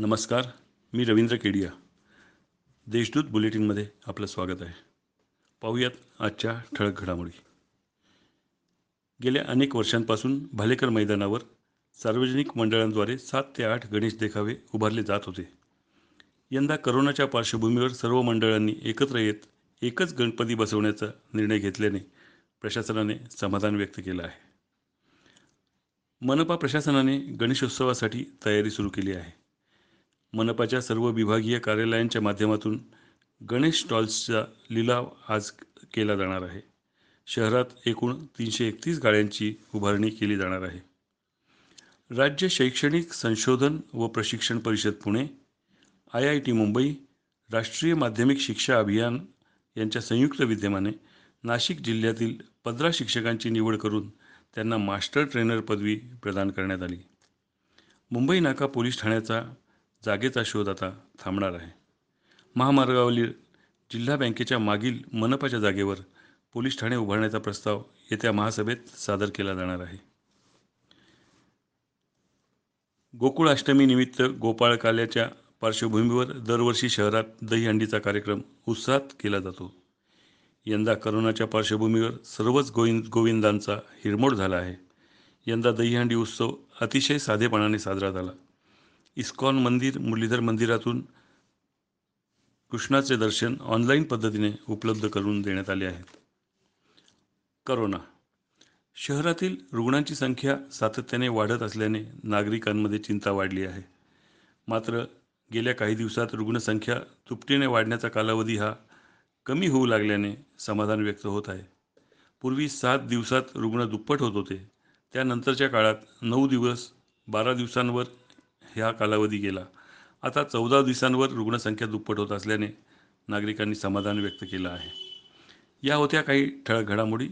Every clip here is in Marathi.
नमस्कार मी रवींद्र केडिया. देशदूत बुलेटिनमध्ये आपलं स्वागत आहे. पाहूयात आजच्या ठळक घडामोडी. गेल्या अनेक वर्षांपासून भालेकर मैदानावर सार्वजनिक मंडळांद्वारे सात ते आठ गणेश देखावे उभारले जात होते. यंदा करोनाच्या पार्श्वभूमीवर सर्व मंडळांनी एकत्र येत एकच गणपती बसवण्याचा निर्णय घेतल्याने प्रशासनाने समाधान व्यक्त केलं आहे. मनपा प्रशासनाने गणेशोत्सवासाठी तयारी सुरू केली आहे. मनपाच्या सर्व विभागीय कार्यालयांच्या माध्यमातून गणेश स्टॉल्सचा लिलाव आज केला जाणार आहे. शहरात एकूण तीनशे एकतीस गाड्यांची उभारणी केली जाणार आहे. राज्य शैक्षणिक संशोधन व प्रशिक्षण परिषद Pune I I T Mumbai राष्ट्रीय माध्यमिक शिक्षा अभियान यांच्या संयुक्त विद्यमाने नाशिक जिल्ह्यातील पंधरा शिक्षकांची निवड करून त्यांना मास्टर ट्रेनर पदवी प्रदान करण्यात आली. मुंबई नाका पोलीस ठाण्याचा जागेचा शोध आता थांबणार आहे. महामार्गावरील जिल्हा बँकेच्या मागील मनपाच्या जागेवर पोलीस ठाणे उभारण्याचा प्रस्ताव येत्या महासभेत सादर केला जाणार आहे. गोकुळाष्टमीनिमित्त गोपाळकाल्याच्या पार्श्वभूमीवर दरवर्षी शहरात दहीहंडीचा कार्यक्रम उत्साहात केला जातो. यंदा करोनाच्या पार्श्वभूमीवर सर्वच गोविंद गोविंदांचा हिरमोड झाला आहे. यंदा दहीहंडी उत्सव अतिशय साधेपणाने साजरा झाला. इस्कॉन मंदिर मुरलीधर मंदिरातून कृष्णाचे दर्शन ऑनलाईन पद्धतीने उपलब्ध करून देण्यात आले आहेत. करोना. शहरातील रुग्णांची संख्या सातत्याने वाढत असल्याने नागरिकांमध्ये चिंता वाढली आहे. मात्र गेल्या काही दिवसात रुग्णसंख्या तुपटीने वाढण्याचा कालावधी हा कमी होऊ लागल्याने समाधान व्यक्त होत आहे. पूर्वी सात दिवसात रुग्ण दुप्पट होत होते. त्यानंतरच्या काळात नऊ दिवस बारा दिवसांवर ह्या कालावधी गेला. आता चौदा दिवसांवर रुग्णसंख्या दुप्पट होत असल्याने नागरिकांनी समाधान व्यक्त केलं आहे. या होत्या काही ठळक घडामोडी.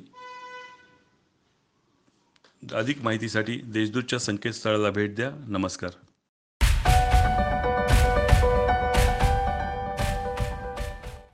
अधिक माहितीसाठी देशदूतच्या संकेतस्थळाला भेट द्या. नमस्कार.